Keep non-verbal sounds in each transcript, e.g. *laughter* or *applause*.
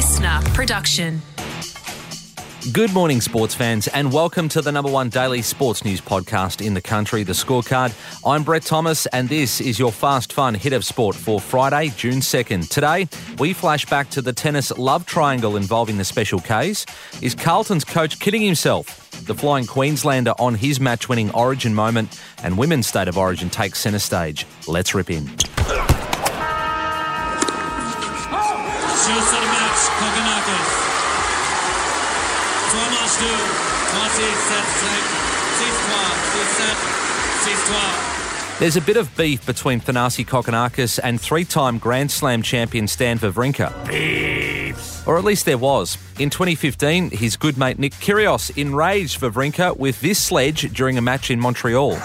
listener production. Good morning, sports fans, and welcome to the number one daily sports news podcast in the country, The Scorecard. I'm Brett Thomas, and this is your fast, fun hit of sport for Friday, June 2nd. Today, we flash back to the tennis love triangle involving the special Ks. Is Carlton's coach kidding himself? The Flying Queenslander on his match winning origin moment, and women's state of origin takes centre stage. Let's rip in. She'll set a match, Kokkinakis. Trois manches deux. Moitié, sept, cinq, six, trois, six, sept, six, trois. There's a bit of beef between Thanasi Kokkinakis and three-time Grand Slam champion Stan Wawrinka. Or at least there was. In 2015, his good mate Nick Kyrgios enraged Wawrinka with this sledge during a match in Montreal.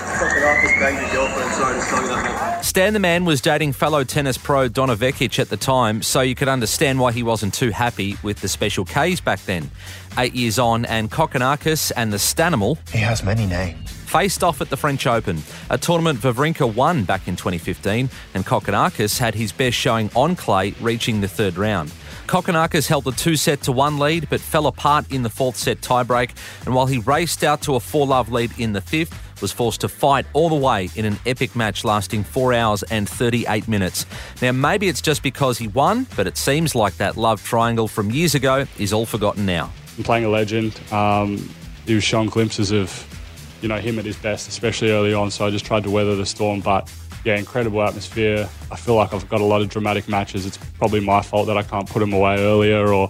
Kokkinakis banged your girlfriend, sorry to tell you that. Stan the man was dating fellow tennis pro Donna Vekic at the time, so you could understand why he wasn't too happy with the special Ks back then. Eight years on, and Kokkinakis and the Stanimal He has many names. faced off at the French Open, a tournament Wawrinka won back in 2015, and Kokkinakis had his best showing on clay, reaching the third round. Kokkinakis held a two-set to one lead, but fell apart in the fourth set tiebreak, and while he raced out to a four-love lead in the fifth, was forced to fight all the way in an epic match lasting 4 hours and 38 minutes. Now, maybe it's just because he won, but it seems like that love triangle from years ago is all forgotten now. I'm playing a legend. Um, he was showing glimpses of, you know, him at his best, especially early on. So I just tried to weather the storm. But yeah, incredible atmosphere. I feel like I've got a lot of dramatic matches. It's probably my fault that I can't put them away earlier or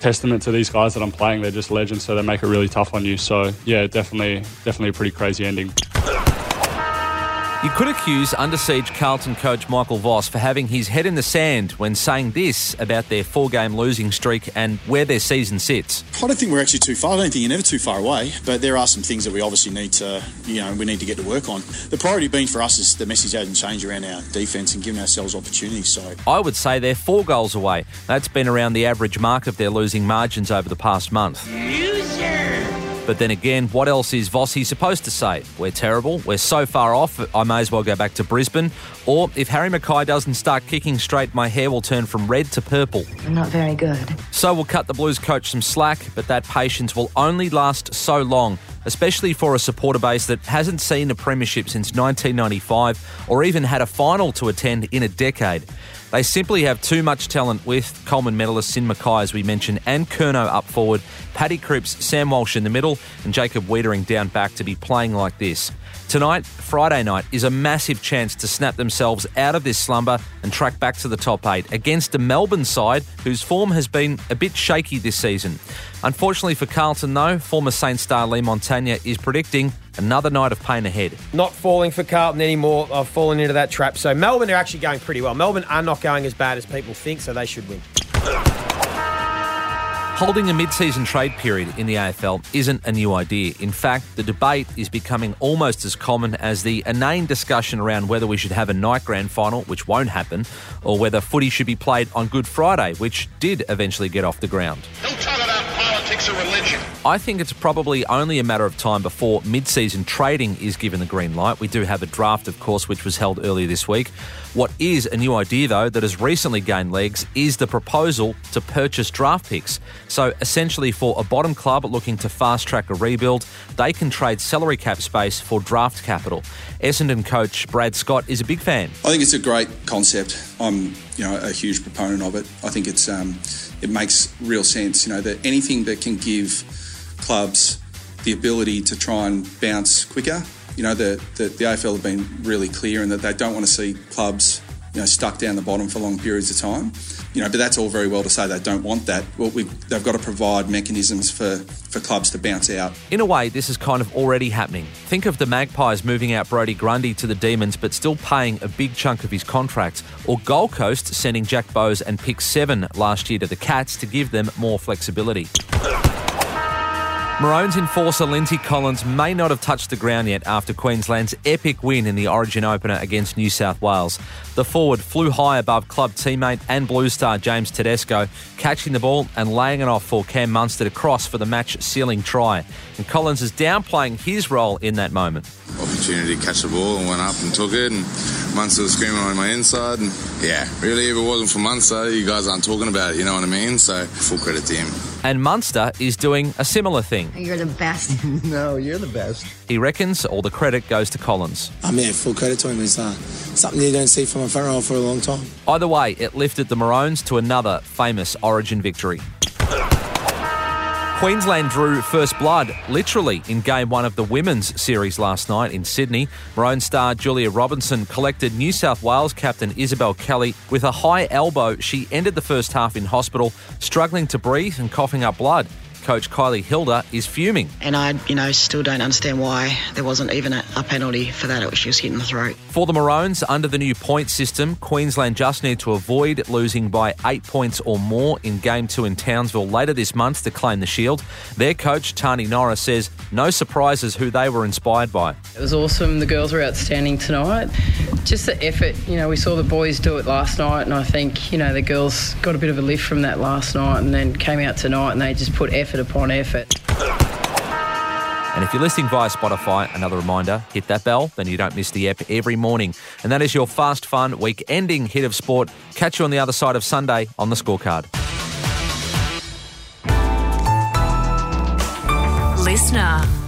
testament to these guys that I'm playing. They're just legends, so they make it really tough on you. So yeah, definitely, definitely a pretty crazy ending. You could accuse Under Siege Carlton coach Michael Voss for having his head in the sand when saying this about their four game losing streak and where their season sits. I don't think we're actually too far. I don't think you're never too far away. But there are some things that we obviously need to, you know, we need to get to work on. The priority being for us is the message hasn't changed around our defence and giving ourselves opportunities. So I would say they're four goals away. That's been around the average mark of their losing margins over the past month. But then again, what else is Vossi supposed to say? We're terrible. We're so far off, I may as well go back to Brisbane. Or if Harry McKay doesn't start kicking straight, my hair will turn from red to purple. I'm not very good. So we'll cut the Blues coach some slack, but that patience will only last so long, especially for a supporter base that hasn't seen a premiership since 1995 or even had a final to attend in a decade. They simply have too much talent with Coleman medalist Sin McKay, as we mentioned, and Curnow up forward, Paddy Cripps, Sam Walsh in the middle, and Jacob Weitering down back to be playing like this. Tonight, Friday night, is a massive chance to snap themselves out of this slumber and track back to the top eight against a Melbourne side whose form has been a bit shaky this season. Unfortunately for Carlton, though, former Saint star Leigh Montagna is predicting another night of pain ahead. not falling for Carlton anymore. I've fallen into that trap. So Melbourne are actually going pretty well. Melbourne are not going as bad as people think, so they should win. Holding a mid season trade period in the AFL isn't a new idea. In fact, the debate is becoming almost as common as the inane discussion around whether we should have a night grand final, which won't happen, or whether footy should be played on Good Friday, which did eventually get off the ground. Don't talk about politics or religion. I think it's probably only a matter of time before mid season trading is given the green light. We do have a draft, of course, which was held earlier this week. What is a new idea, though, that has recently gained legs is the proposal to purchase draft picks. So, essentially, for a bottom club looking to fast track a rebuild, they can trade salary cap space for draft capital. Essendon coach Brad Scott is a big fan. I think it's a great concept. I'm, you know, a huge proponent of it. I think it's um, it makes real sense. You know, that anything that can give clubs the ability to try and bounce quicker. You know, the, the, the AFL have been really clear in that they don't want to see clubs, you know, stuck down the bottom for long periods of time. You know, but that's all very well to say they don't want that. Well, we, they've got to provide mechanisms for, for clubs to bounce out. In a way, this is kind of already happening. Think of the Magpies moving out Brodie Grundy to the Demons but still paying a big chunk of his contract, or Gold Coast sending Jack Bowes and pick seven last year to the Cats to give them more flexibility. Maroons enforcer Lindsay Collins may not have touched the ground yet after Queensland's epic win in the Origin opener against New South Wales. The forward flew high above club teammate and Blue Star James Tedesco, catching the ball and laying it off for Cam Munster to cross for the match sealing try. And Collins is downplaying his role in that moment. opportunity to catch the ball and went up and took it and Munster was screaming on my inside, and yeah, really, if it wasn't for Munster, you guys aren't talking about it. You know what I mean? So full credit to him. And Munster is doing a similar thing. You're the best. *laughs* no, you're the best. He reckons all the credit goes to Collins. I mean, full credit to him. It's uh, something you don't see from a Pharaoh for a long time. Either way, it lifted the Maroons to another famous Origin victory. Queensland drew first blood, literally, in game one of the women's series last night in Sydney. Maroon star Julia Robinson collected New South Wales captain Isabelle Kelly with a high elbow. She ended the first half in hospital, struggling to breathe and coughing up blood. Coach Kylie Hilder is fuming. And I, you know, still don't understand why there wasn't even a, a penalty for that. It was just hitting the throat. For the Maroons, under the new point system, Queensland just need to avoid losing by eight points or more in Game 2 in Townsville later this month to claim the Shield. Their coach, Tahnee Norris, says no surprises who they were inspired by. It was awesome. The girls were outstanding tonight. Just the effort, you know, we saw the boys do it last night, and I think, you know, the girls got a bit of a lift from that last night and then came out tonight and they just put effort upon effort. And if you're listening via Spotify, another reminder hit that bell, then you don't miss the app every morning. And that is your fast, fun, week ending hit of sport. Catch you on the other side of Sunday on the scorecard. Listener.